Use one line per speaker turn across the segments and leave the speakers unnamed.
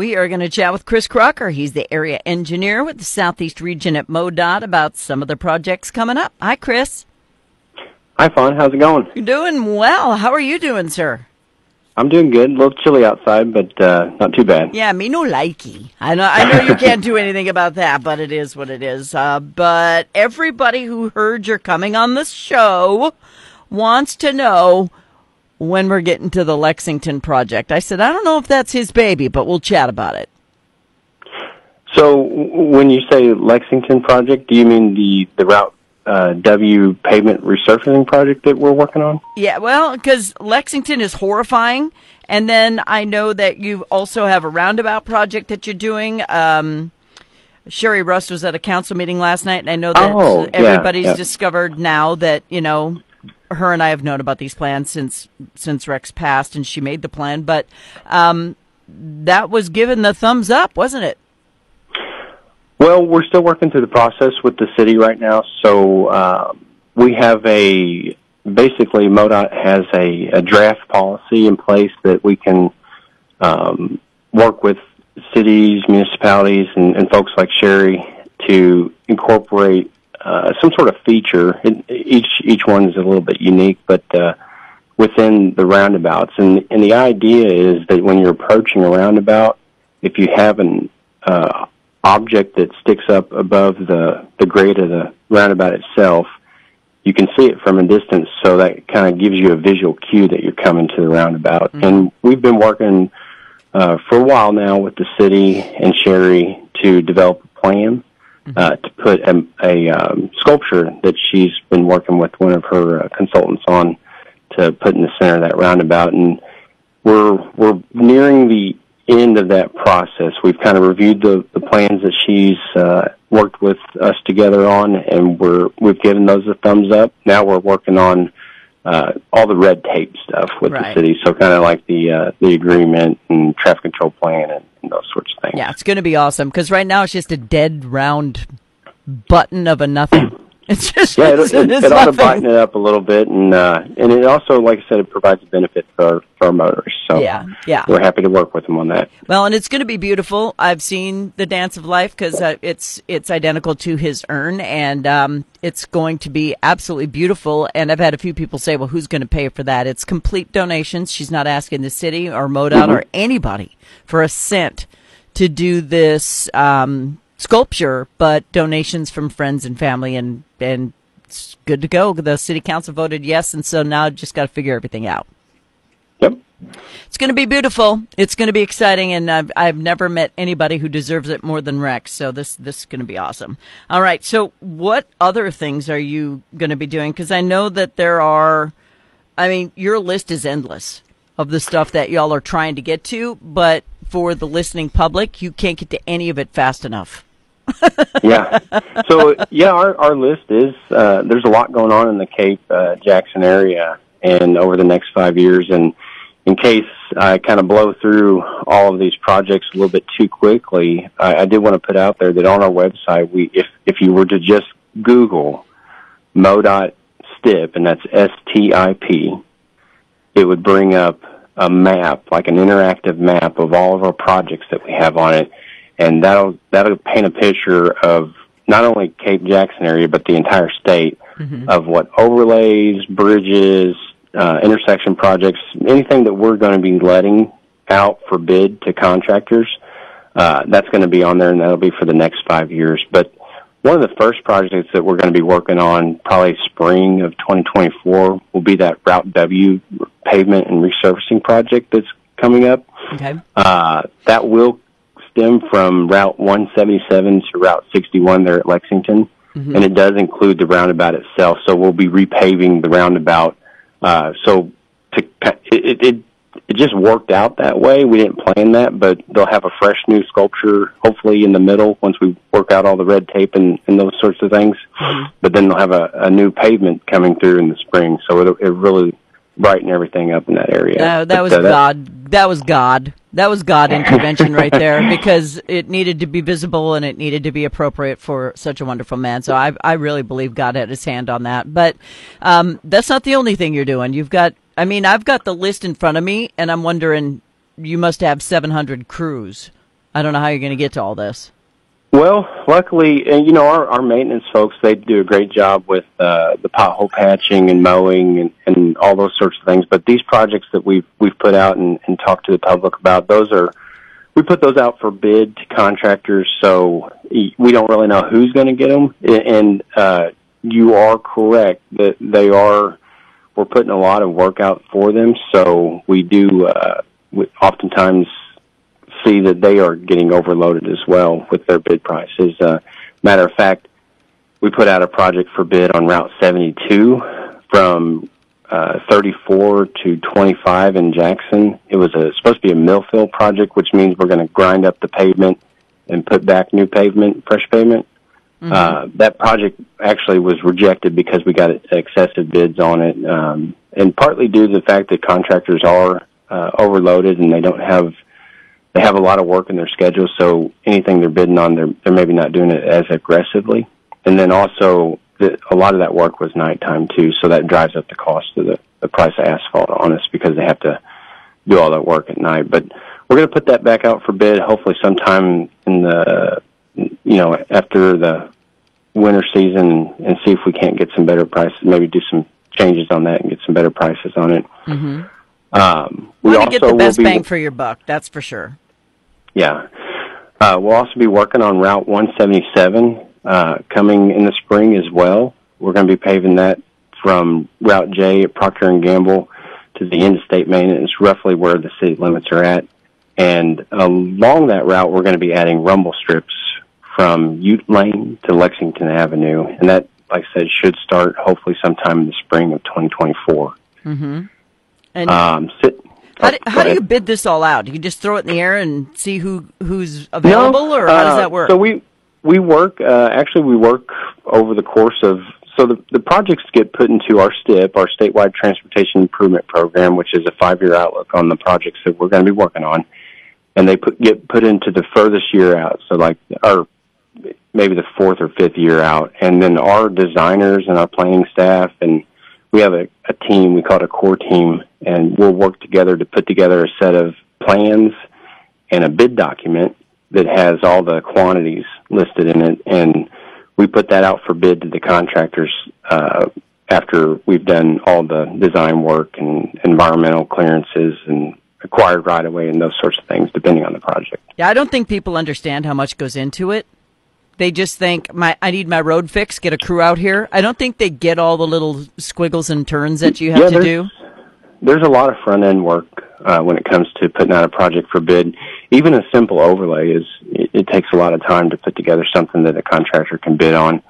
We are going to chat with Chris Crocker. He's the area engineer with the Southeast region at MoDOT about some of the projects coming up. Hi, Chris.
Hi, Fawn. How's it going?
You're doing well. How are you doing, sir?
I'm doing good. A little chilly outside, but uh, not too bad.
Yeah, me no likey. I know. I know you can't do anything about that, but it is what it is. Uh, but everybody who heard you're coming on the show wants to know when we're getting to the Lexington project. I said, I don't know if that's his baby, but we'll chat about it.
So, when you say Lexington project, do you mean the the Route uh, W pavement resurfacing project that we're working on?
Yeah, well, because Lexington is horrifying, and then I know that you also have a roundabout project that you're doing. Um, Sherry Rust was at a council meeting last night, and I know that
Oh, yeah,
everybody's
yeah.
discovered now that you know her and I have known about these plans since since Rex passed, and she made the plan. But um, that was given the thumbs up, wasn't it?
Well, we're still working through the process with the city right now. So uh, we have a basically MoDOT has a, a draft policy in place that we can um, work with cities, municipalities, and, and folks like Sherry to incorporate uh, some sort of feature. It, each each one is a little bit unique, but uh, within the roundabouts, and and the idea is that when you're approaching a roundabout, if you have an uh, object that sticks up above the the grade of the roundabout itself, you can see it from a distance. So that kind of gives you a visual cue that you're coming to the roundabout. And we've been working uh, for a while now with the city and Sherry to develop a plan uh, to put a, a um, sculpture that she's been working with one of her uh, consultants on to put in the center of that roundabout. And we're we're nearing the end of that process. We've kind of reviewed the, the plans that she's uh, worked with us together on, and we're we've given those a thumbs up. Now we're working on uh, all the red tape stuff with
Right.
the city, so kind of like the uh, the agreement and traffic control plan and, and those sorts of things.
Yeah, it's going to be awesome because right now it's just a dead round button of a nothing. It's just
Yeah, it, it, it ought to brighten it up a little bit, and uh, and it also, like I said, it provides a benefit for for our motorists. So
Yeah, yeah.
we're happy to work with them on that.
Well, and it's going to be beautiful. I've seen the Dance of Life because uh, it's it's identical to his urn, and um, it's going to be absolutely beautiful. And I've had a few people say, "Well, who's going to pay for that?" It's complete donations. She's not asking the city or MoDOT or anybody for a cent to do this um, sculpture, but donations from friends and family, and and it's good to go. The city council voted yes, and so now just got to figure everything out.
Yep.
It's going to be beautiful. It's going to be exciting, and I've I've never met anybody who deserves it more than Rex. So this this is going to be awesome. All right. So what other things are you going to be doing? Because I know that there are. I mean, your list is endless of the stuff that y'all are trying to get to, but for the listening public, you can't get to any of it fast enough.
yeah. So yeah, our our list is uh, there's a lot going on in the Cape uh, Jackson area, and over the next five years. And in case I kind of blow through all of these projects a little bit too quickly, I, I did want to put out there that on our website, we if if you were to just Google MoDOT STIP, and that's S T I P, it would bring up a map, like an interactive map of all of our projects that we have on it, and that'll that'll paint a picture of not only Cape Jackson area but the entire state of what overlays, bridges, uh, intersection projects, anything that we're going to be letting out for bid to contractors. Uh, that's going to be on there, and that'll be for the next five years. But one of the first projects that we're going to be working on, probably spring of 2024, will be that Route W pavement and resurfacing project that's coming up.
Okay.
Uh, that will stem from Route 177 to Route 61 there at Lexington, and it does include the roundabout itself. So we'll be repaving the roundabout. Uh, so to it, it it just worked out that way. We didn't plan that, but they'll have a fresh new sculpture, hopefully in the middle once we work out all the red tape and, and those sorts of things. But then they'll have a, a new pavement coming through in the spring, so it'll it really brighten everything up in that area.
No, that
But,
was
uh,
God. That was God. That was God intervention right there because it needed to be visible and it needed to be appropriate for such a wonderful man. So I, I really believe God had his hand on that. But um, that's not the only thing you're doing. You've got, I mean, I've got the list in front of me and I'm wondering, you must have 700 crews I don't know how you're going to get to all this.
Well, luckily, and you know, our, our maintenance folks, they do a great job with uh, the pothole patching and mowing and, and all those sorts of things. But these projects that we've we've put out and, and talked to the public about, those are we put those out for bid to contractors, so we don't really know who's going to get them. And uh, you are correct that they are. We're putting a lot of work out for them, so we do. Uh, we oftentimes see that they are getting overloaded as well with their bid prices. Uh, matter of fact, we put out a project for bid on Route 72 from uh, 34 to 25 in Jackson. It was a, supposed to be a mill fill project, which means we're going to grind up the pavement and put back new pavement, fresh pavement. Mm-hmm. Uh, that project actually was rejected because we got excessive bids on it, um, and partly due to the fact that contractors are uh, overloaded and they don't have they have a lot of work in their schedule, so anything they're bidding on, they're they're maybe not doing it as aggressively. And then also, the, a lot of that work was nighttime too, so that drives up the cost of the the price of asphalt on us because they have to do all that work at night. But we're going to put that back out for bid, hopefully sometime in the you know after the winter season, and see if we can't get some better prices. Maybe do some changes on that and get some better prices on it.
Mm-hmm. Um, we to get the best be, bang for your buck. That's for sure.
Yeah. Uh, we'll also be working on Route 177 uh, coming in the spring as well. We're going to be paving that from Route J at Procter and Gamble to the end of state main. It's roughly where the city limits are at. And along that route, we're going to be adding rumble strips from Ute Lane to Lexington Avenue. And that, like I said, should start hopefully sometime in the spring of 2024.
Mm-hmm. And um, sit, how, do, how do you bid this all out? Do you just throw it in the air and see who who's available,
no,
or how does uh, that work?
So we we work uh, actually we work over the course of so the the projects get put into our STIP, our statewide transportation improvement program, which is a five year outlook on the projects that we're going to be working on, and they put get put into the furthest year out. So like our maybe the fourth or fifth year out, and then our designers and our planning staff and we have a, a team, we call it a core team, and we'll work together to put together a set of plans and a bid document that has all the quantities listed in it. And we put that out for bid to the contractors uh, after we've done all the design work and environmental clearances and acquired right of way and those sorts of things, depending on the project.
Yeah, I don't think people understand how much goes into it. They just think my I need my road fixed. Get a crew out here. I don't think they get all the little squiggles and turns that you have
yeah,
to do.
There's a lot of front end work uh, when it comes to putting out a project for bid. Even a simple overlay is it, it takes a lot of time to put together something that a contractor can bid on.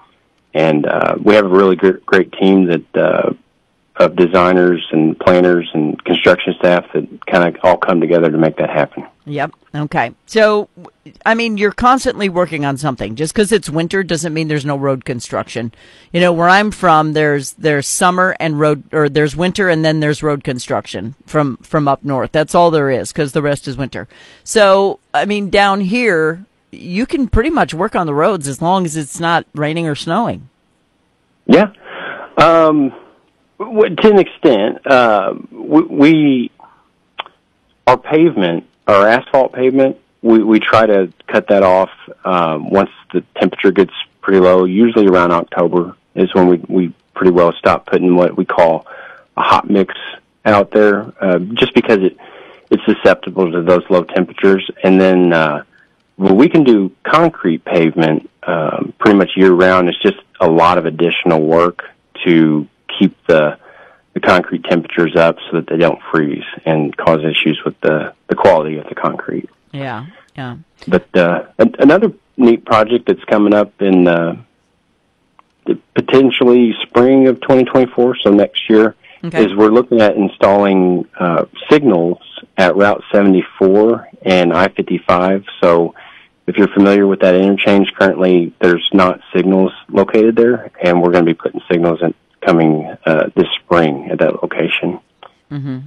And uh, we have a really great, great team that uh, of designers and planners and construction staff that kind of all come together to make that happen.
Yep. Okay. So, I mean, you're constantly working on something. Just because it's winter doesn't mean there's no road construction. You know, where I'm from, there's there's summer and road, or there's winter and then there's road construction from from up north. That's all there is because the rest is winter. So, I mean, down here, you can pretty much work on the roads as long as it's not raining or snowing.
Yeah. Um, to an extent, uh, we, we our pavement, our asphalt pavement, we, we try to cut that off um, once the temperature gets pretty low. Usually around October is when we we pretty well stop putting what we call a hot mix out there, uh, just because it it's susceptible to those low temperatures. And then uh, well, we can do concrete pavement um, pretty much year round. It's just a lot of additional work to keep the the concrete temperatures up so that they don't freeze and cause issues with the the quality of the concrete.
Yeah, yeah.
But uh, another neat project that's coming up in uh, potentially spring of 2024, so next year, okay. is we're looking at installing uh, signals at Route 74 and I-55. So if you're familiar with that interchange, currently there's not signals located there, and we're going to be putting signals in, coming uh, this spring at that location. Mm-hmm.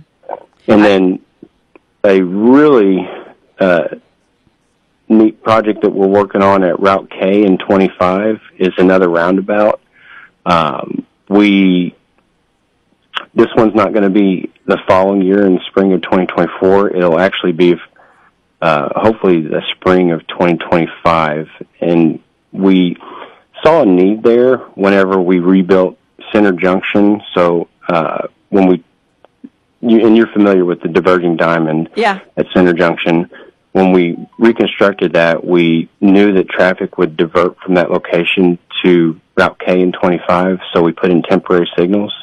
And then a really uh, neat project that we're working on at Route K in 25 is another roundabout. Um, we this one's not going to be the following year in spring of 2024. It'll actually be uh, hopefully the spring of 2025, and we saw a need there whenever we rebuilt Center Junction. So uh, when we you, and you're familiar with the diverging diamond
Yeah.
at Center Junction. When we reconstructed that, we knew that traffic would divert from that location to Route K and 25, so we put in temporary signals.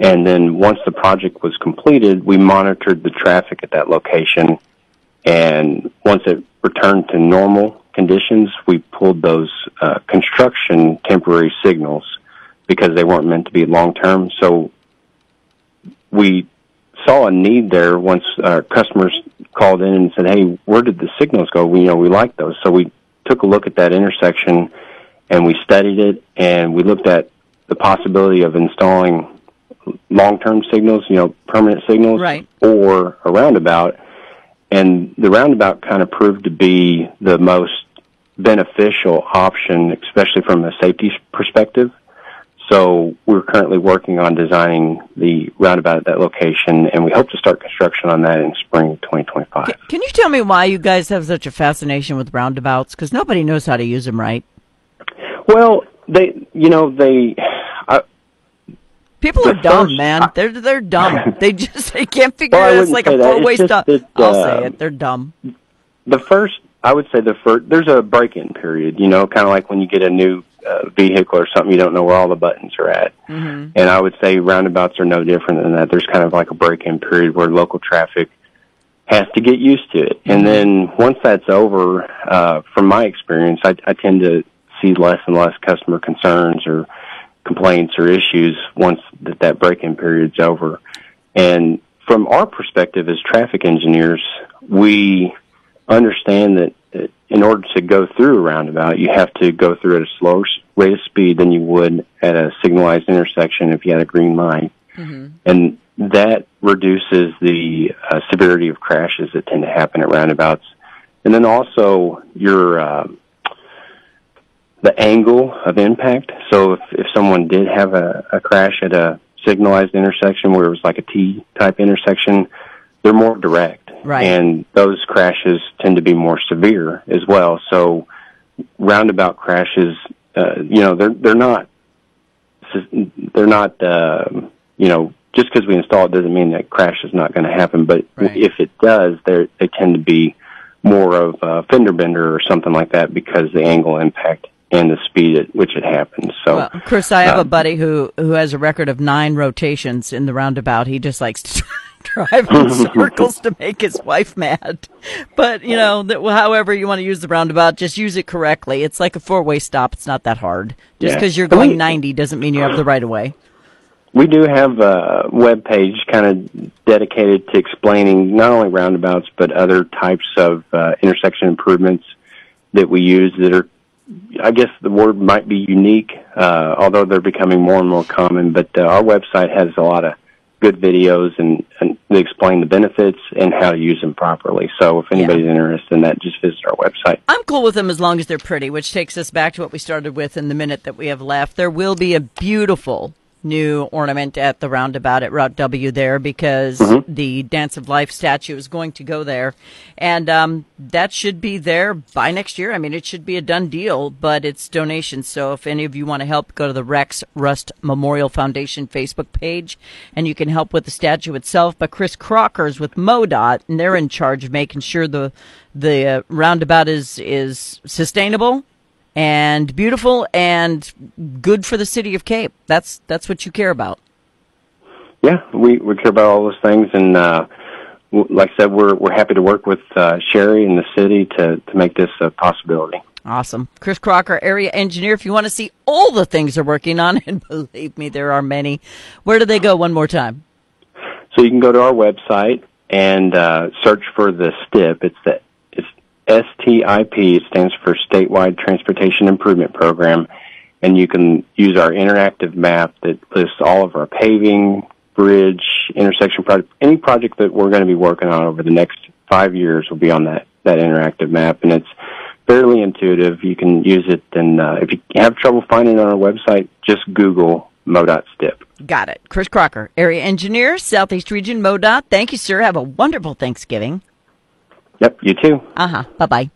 And then once the project was completed, we monitored the traffic at that location. And once it returned to normal conditions, we pulled those uh, construction temporary signals because they weren't meant to be long term. So we saw a need there once our customers called in and said, "Hey, where did the signals go? We you know we like those." So we took a look at that intersection and we studied it and we looked at the possibility of installing long-term signals, you know, permanent signals,
Right.
or a roundabout. And the roundabout kind of proved to be the most beneficial option, especially from a safety perspective. So we're currently working on designing the roundabout at that location, and we hope to start construction on that in spring 2025.
Can, can you tell me why you guys have such a fascination with roundabouts? Because nobody knows how to use them right.
Well, they, you know, they, I,
People are dumb,
first-
man. They're they're dumb. they just they can't figure
Well,
it out. It's like a four way stop.
that,
I'll say
uh,
it. They're dumb.
the first, I would say the first, there's a break-in period, you know, kind of like when you get a new uh, vehicle or something, you don't know where all the buttons are at.
Mm-hmm.
And I would say roundabouts are no different than that. There's kind of like a break-in period where local traffic has to get used to it. And then once that's over, uh, from my experience, I, I tend to see less and less customer concerns or complaints or issues once that, that break-in period's over. And from our perspective as traffic engineers, we understand that in order to go through a roundabout, you have to go through at a slower rate of speed than you would at a signalized intersection if you had a green light. And that reduces the uh, severity of crashes that tend to happen at roundabouts. And then also your uh, the angle of impact. So if if someone did have a, a crash at a signalized intersection where it was like a T type intersection, they're more direct.
Right.
And those crashes tend to be more severe as well. So roundabout crashes, uh, you know, they're they're not they're not uh, you know just because we install it doesn't mean that crash is not going to happen. But
Right.
if it does, they they tend to be more of a fender bender or something like that because the angle impact and the speed at which it happens. So
Well, Chris, I have a
um,
buddy who who has a record of nine rotations in the roundabout. He just likes to drive in circles to make his wife mad. But you know, that, however you want to use the roundabout, just use it correctly. It's like a four way stop. It's not that hard. Just
Yeah.
because you're
But we-
going ninety doesn't mean you have the right of way.
We do have a web page kind of dedicated to explaining not only roundabouts but other types of uh, intersection improvements that we use that are, I guess the word might be unique, uh, although they're becoming more and more common. But uh, our website has a lot of good videos and, and they explain the benefits and how to use them properly. So if anybody's interested in that, just visit our website.
I'm cool with them as long as they're pretty, which takes us back to what we started with in the minute that we have left. There will be a beautiful new ornament at the roundabout at Route W there because the Dance of Life statue is going to go there. And um, that should be there by next year. I mean, it should be a done deal, but it's donations. So if any of you want to help, go to the Rex Rust Memorial Foundation Facebook page and you can help with the statue itself. But Chris Crocker's with MoDOT and they're in charge of making sure the the uh, roundabout is is sustainable and beautiful and good for the city of Cape. That's that's what you care about.
Yeah, we, we care about all those things, and uh, like I said, we're we're happy to work with uh, Sherry and the city to to make this a possibility.
Awesome. Chris Crocker, area engineer. If you want to see all the things they're working on, and believe me, there are many, where do they go one more time?
So you can go to our website and uh, search for the STIP. It's the STIP. Stands for Statewide Transportation Improvement Program, and you can use our interactive map that lists all of our paving, bridge, intersection project, any project that we're going to be working on over the next five years will be on that that interactive map, and it's fairly intuitive. You can use it, and uh, if you have trouble finding it on our website, just Google MoDOT STIP.
Got it. Chris Crocker, area engineer, Southeast Region, MoDOT. Thank you, sir. Have a wonderful Thanksgiving.
Yep, you too.
Uh huh. Bye bye.